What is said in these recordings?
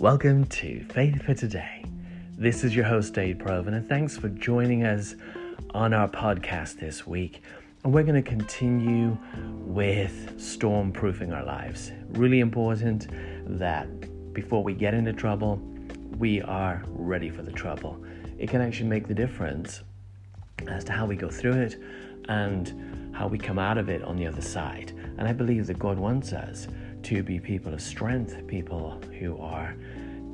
Welcome to Faith for Today. This is your host, Dave Provan, and thanks for joining us on our podcast this week. And we're going to continue with storm-proofing our lives. Really important that before we get into trouble, we are ready for the trouble. It can actually make the difference as to how we go through it and how we come out of it on the other side. And I believe that God wants us to be people of strength, people who are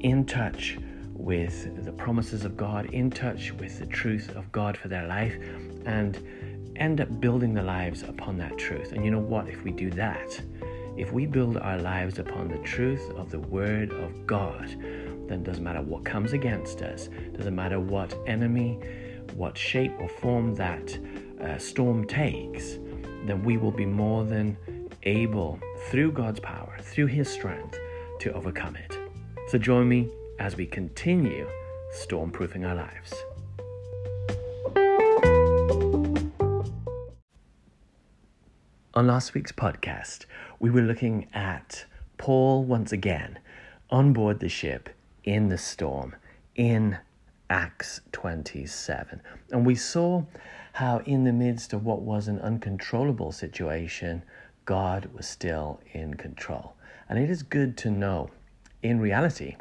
in touch with the promises of God, in touch with the truth of God for their life, and end up building their lives upon that truth. And you know what? If we do that, if we build our lives upon the truth of the Word of God, then it doesn't matter what comes against us, doesn't matter what enemy, what shape or form that uh, storm takes, then we will be more than able, through God's power, through His strength, to overcome it. So join me as we continue stormproofing our lives. On last week's podcast, we were looking at Paul once again on board the ship in the storm in Acts 27. And we saw how, in the midst of what was an uncontrollable situation, God was still in control. And it is good to know, in reality,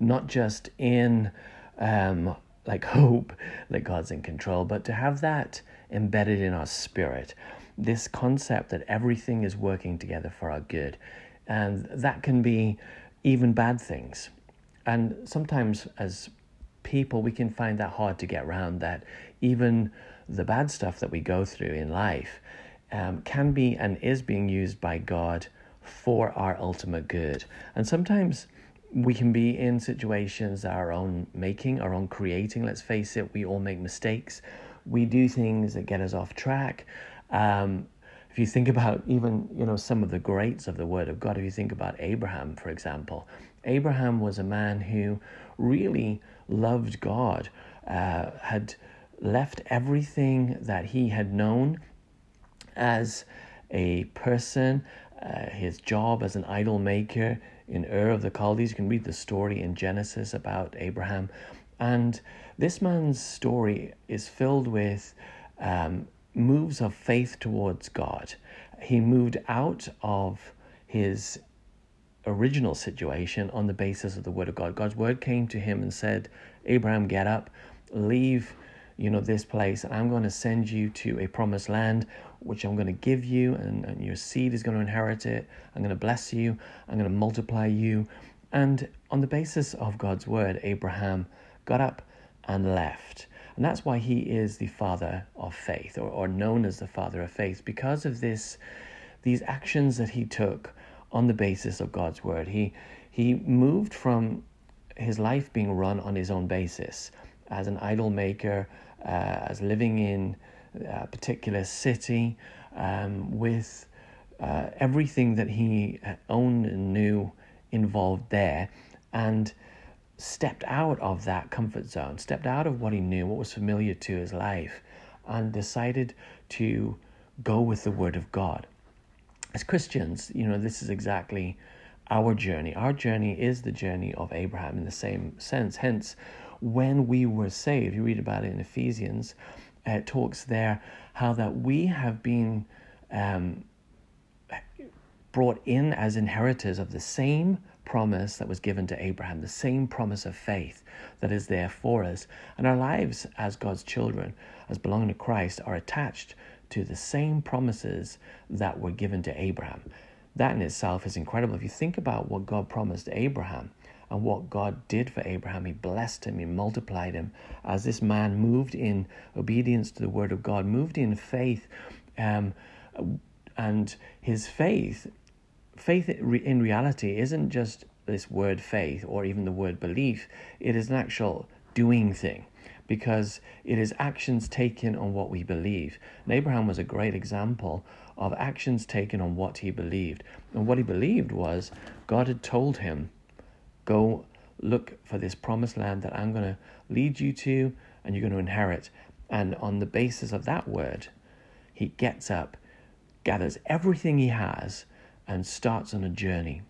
not just in um, like hope that God's in control, but to have that embedded in our spirit. This concept that everything is working together for our good. And that can be even bad things. And sometimes, as people, we can find that hard to get around that even the bad stuff that we go through in life um, can be and is being used by God for our ultimate good. And sometimes we can be in situations our own making, our own creating. Let's face it, we all make mistakes. We do things that get us off track. Um, if you think about even you know some of the greats of the Word of God, if you think about Abraham, for example, Abraham was a man who really loved God, uh, had left everything that he had known as a person, uh, his job as an idol maker in Ur of the Chaldees. You can read the story in Genesis about Abraham. And this man's story is filled with um, moves of faith towards God. He moved out of his original situation on the basis of the word of God. God's word came to him and said, Abraham, get up, leave you know this place and i'm going to send you to a promised land which i'm going to give you and, and your seed is going to inherit it. I'm going to bless you. I'm going to multiply you. And on the basis of god's word abraham got up and left. And that's why he is the father of faith or, or known as the father of faith because of this these actions that he took on the basis of god's word. He he moved from his life being run on his own basis as an idol maker as living in a particular city um, with uh, everything that he owned and knew involved there and stepped out of that comfort zone, stepped out of what he knew, what was familiar to his life, and decided to go with the Word of God. As Christians, you know, this is exactly our journey. Our journey is the journey of Abraham in the same sense. Hence, when we were saved. You read about it in Ephesians. It talks there how that we have been um, brought in as inheritors of the same promise that was given to Abraham, the same promise of faith that is there for us. And our lives as God's children, as belonging to Christ, are attached to the same promises that were given to Abraham. That in itself is incredible. If you think about what God promised Abraham, and what God did for Abraham. He blessed him, he multiplied him. As this man moved in obedience to the word of God, moved in faith, um, and his faith, faith in reality isn't just this word faith or even the word belief, it is an actual doing thing because it is actions taken on what we believe. And Abraham was a great example of actions taken on what he believed. And what he believed was God had told him Go look for this promised land that I'm going to lead you to and you're going to inherit. And on the basis of that word, he gets up, gathers everything he has, and starts on a journey.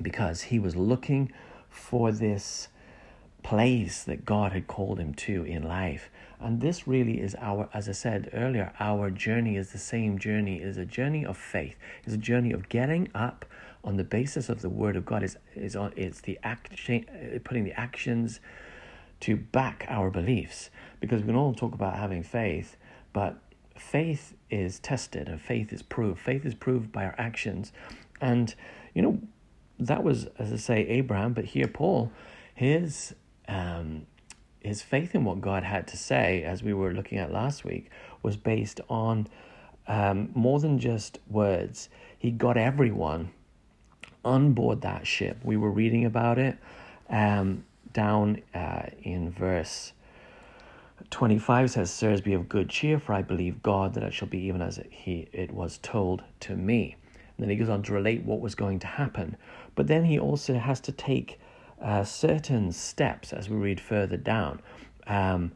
because he was looking for this place that God had called him to in life. And this really is our, as I said earlier, our journey is the same journey, is a journey of faith, is a journey of getting up on the basis of the word of God. Is is on it's the action putting the actions to back our beliefs. Because we can all talk about having faith, but faith is tested and faith is proved. Faith is proved by our actions. And you know, that was, as I say, Abraham, but here Paul, his um, his faith in what God had to say, as we were looking at last week, was based on um, more than just words. He got everyone on board that ship. We were reading about it um, down uh, in verse 25 says, Sirs, be of good cheer, for I believe God that it shall be even as it, he, it was told to me. And then he goes on to relate what was going to happen. But then he also has to take uh, certain steps as we read further down um,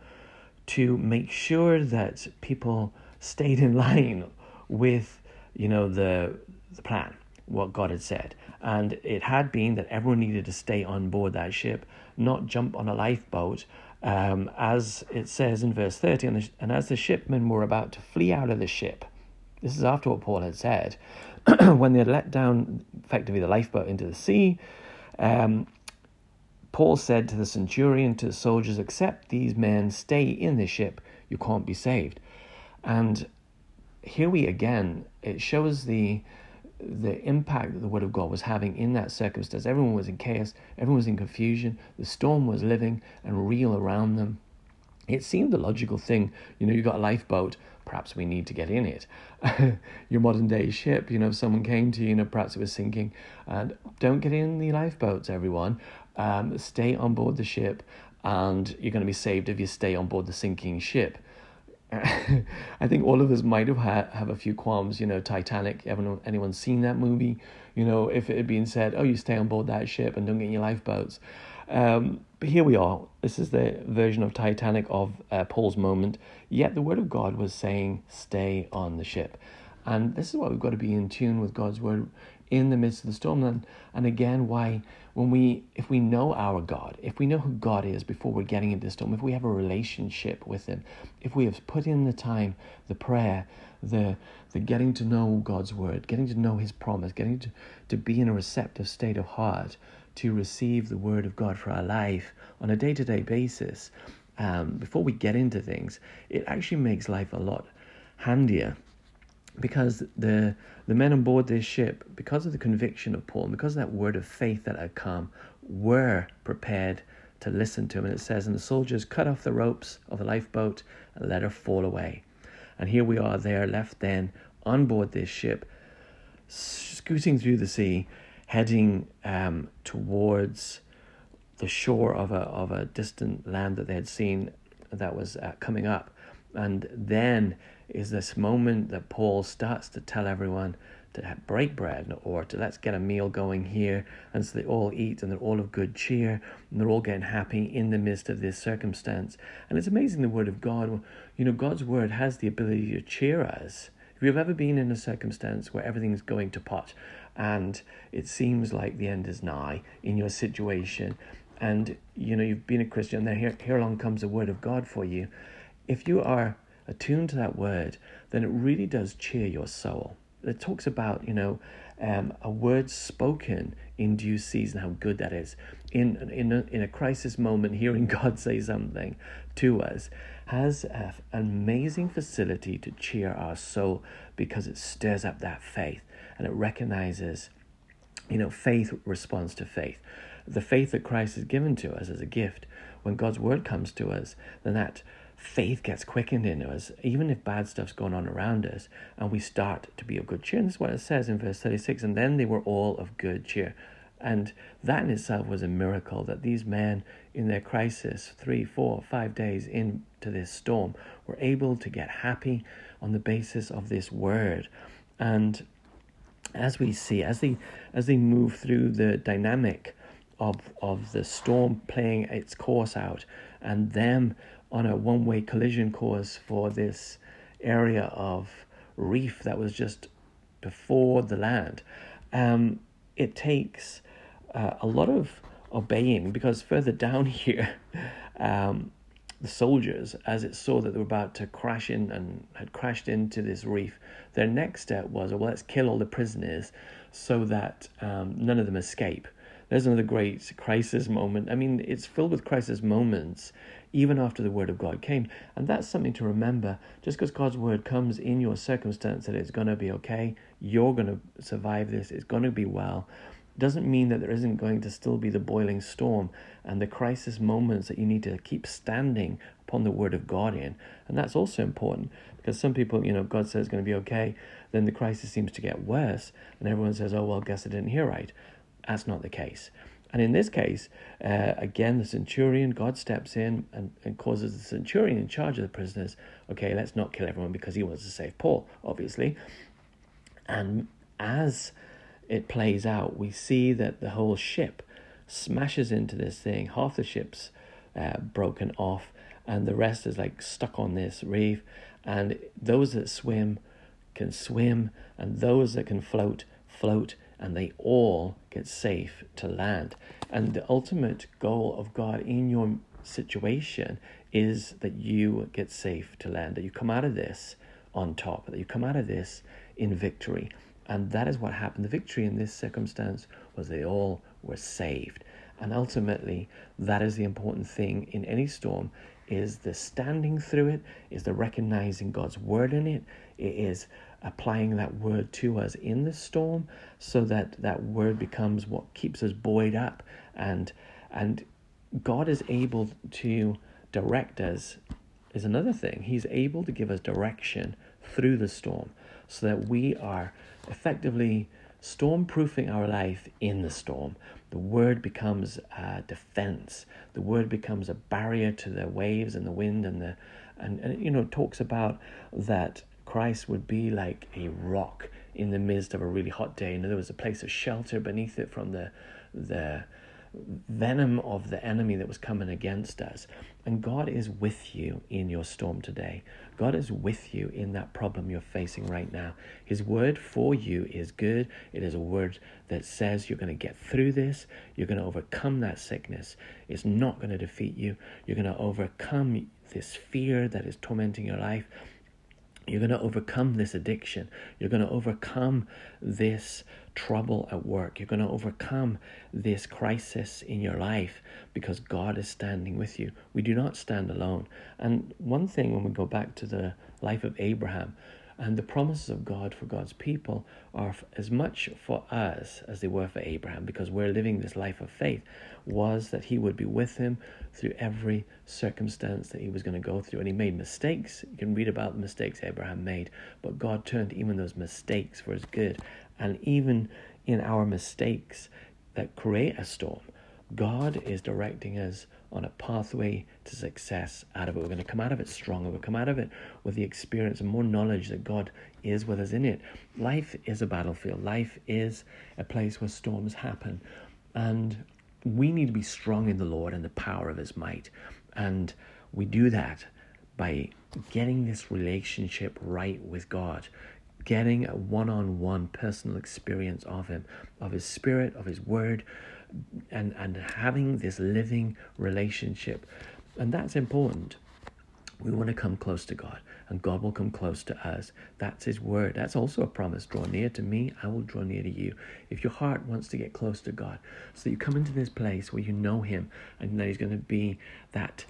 to make sure that people stayed in line with you know the the plan what God had said. And it had been that everyone needed to stay on board that ship not jump on a lifeboat um, as it says in verse 30 and, the, and as the shipmen were about to flee out of the ship this is after what Paul had said when they had let down effectively the lifeboat into the sea um, Paul said to the centurion, to the soldiers, except these men stay in the ship, you can't be saved. And here we again, it shows the the impact that the word of God was having in that circumstance. Everyone was in chaos, everyone was in confusion, the storm was living and real around them. It seemed the logical thing, you know, you got a lifeboat, perhaps we need to get in it. Your modern day ship, you know, if someone came to you, you know, perhaps it was sinking, and don't get in the lifeboats, everyone um, stay on board the ship, and you're going to be saved if you stay on board the sinking ship. I think all of us might have had, have a few qualms. You know, Titanic. Everyone, anyone seen that movie? You know, if it had been said, "Oh, you stay on board that ship and don't get in your lifeboats." Um, but here we are. This is the version of Titanic of uh, Paul's moment. Yet the word of God was saying, "Stay on the ship," and this is why we've got to be in tune with God's word in the midst of the storm. And, and again, why when we if we know our God, if we know who God is before we're getting into the storm, if we have a relationship with Him, if we have put in the time, the prayer, the the getting to know God's word, getting to know His promise, getting to, to be in a receptive state of heart to receive the word of God for our life on a day to day basis, um, before we get into things, it actually makes life a lot handier because the the men on board this ship, because of the conviction of Paul, and because of that word of faith that had come, were prepared to listen to him. And it says, And the soldiers cut off the ropes of the lifeboat and let her fall away. And here we are there, left then on board this ship, scooting through the sea, heading um, towards the shore of a, of a distant land that they had seen that was uh, coming up. And then is this moment that Paul starts to tell everyone to break bread or to let's get a meal going here. And so they all eat and they're all of good cheer and they're all getting happy in the midst of this circumstance. And it's amazing the word of God. You know, God's word has the ability to cheer us. If you've ever been in a circumstance where everything's going to pot and it seems like the end is nigh in your situation, and you know you've been a Christian, then here, here along comes the word of God for you. If you are attuned to that word, then it really does cheer your soul. It talks about, you know, um, a word spoken in due season, how good that is. In, in, a, in a crisis moment, hearing God say something to us has an amazing facility to cheer our soul because it stirs up that faith and it recognizes, you know, faith responds to faith. The faith that Christ has given to us as a gift, when God's word comes to us, then that faith gets quickened in us, even if bad stuff's going on around us, and we start to be of good cheer. And this is what it says in verse 36 and then they were all of good cheer. And that in itself was a miracle that these men, in their crisis, three, four, five days into this storm, were able to get happy on the basis of this word. And as we see, as they as they move through the dynamic of of the storm playing its course out, and them on a one way collision course for this area of reef that was just before the land. Um, it takes uh, a lot of obeying because further down here, um, the soldiers, as it saw that they were about to crash in and had crashed into this reef, their next step was, well, let's kill all the prisoners so that um, none of them escape. There's another great crisis moment. I mean, it's filled with crisis moments even after the word of God came. And that's something to remember. Just because God's word comes in your circumstance that it's going to be okay, you're going to survive this, it's going to be well, doesn't mean that there isn't going to still be the boiling storm and the crisis moments that you need to keep standing upon the word of God in. And that's also important because some people, you know, God says it's going to be okay, then the crisis seems to get worse, and everyone says, oh, well, guess I didn't hear right. That's not the case. And in this case, uh, again, the centurion, God steps in and, and causes the centurion in charge of the prisoners, okay, let's not kill everyone because he wants to save Paul, obviously. And as it plays out, we see that the whole ship smashes into this thing. Half the ship's uh, broken off, and the rest is like stuck on this reef. And those that swim can swim, and those that can float, float, and they all get safe to land. And the ultimate goal of God in your situation is that you get safe to land, that you come out of this on top, that you come out of this in victory. And that is what happened. The victory in this circumstance was they all were saved. And ultimately, that is the important thing in any storm is the standing through it, is the recognizing God's word in it, it is applying that word to us in the storm so that that word becomes what keeps us buoyed up and and God is able to direct us is another thing. He's able to give us direction through the storm so that we are effectively storm-proofing our life in the storm. The word becomes a defense. The word becomes a barrier to the waves and the wind and the and, and you know talks about that Christ would be like a rock in the midst of a really hot day. And there was a place of shelter beneath it from the the venom of the enemy that was coming against us. And God is with you in your storm today. God is with you in that problem you're facing right now. His word for you is good. It is a word that says you're going to get through this. You're going to overcome that sickness. It's not going to defeat you. You're going to overcome this fear that is tormenting your life. You're going to overcome this addiction. You're going to overcome this trouble at work. You're going to overcome this crisis in your life because God is standing with you. We do not stand alone. And one thing, when we go back to the life of Abraham, and the promises of God for God's people are as much for us as they were for Abraham because we're living this life of faith, was that he would be with him through every circumstance that he was going to go through. And he made mistakes. You can read about the mistakes Abraham made, but God turned even those mistakes for his good. And even in our mistakes that create a storm, God is directing us on a pathway to success out of it. We're going to come out of it stronger. We'll come out of it with the experience and more knowledge that God is with us in it. Life is a battlefield. Life is a place where storms happen. And we need to be strong in the Lord and the power of his might. And we do that by getting this relationship right with God, getting a one on one personal experience of him, of his spirit, of his word and and having this living relationship and that's important we want to come close to God and God will come close to us. That's His word. That's also a promise. Draw near to me, I will draw near to you. If your heart wants to get close to God, so you come into this place where you know Him and that He's going to be that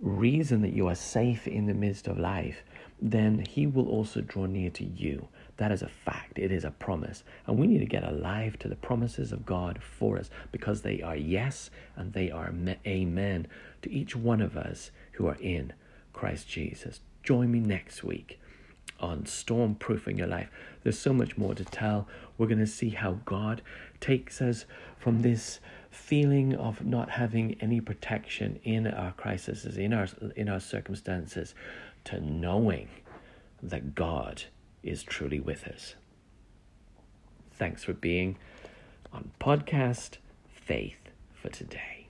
reason that you are safe in the midst of life, then He will also draw near to you. That is a fact. It is a promise. And we need to get alive to the promises of God for us because they are yes and they are amen to each one of us who are in Christ Jesus. Join me next week on Stormproofing Your Life. There's so much more to tell. We're going to see how God takes us from this feeling of not having any protection in our crises, in our in our circumstances, to knowing that God is truly with us. Thanks for being on podcast Faith for Today.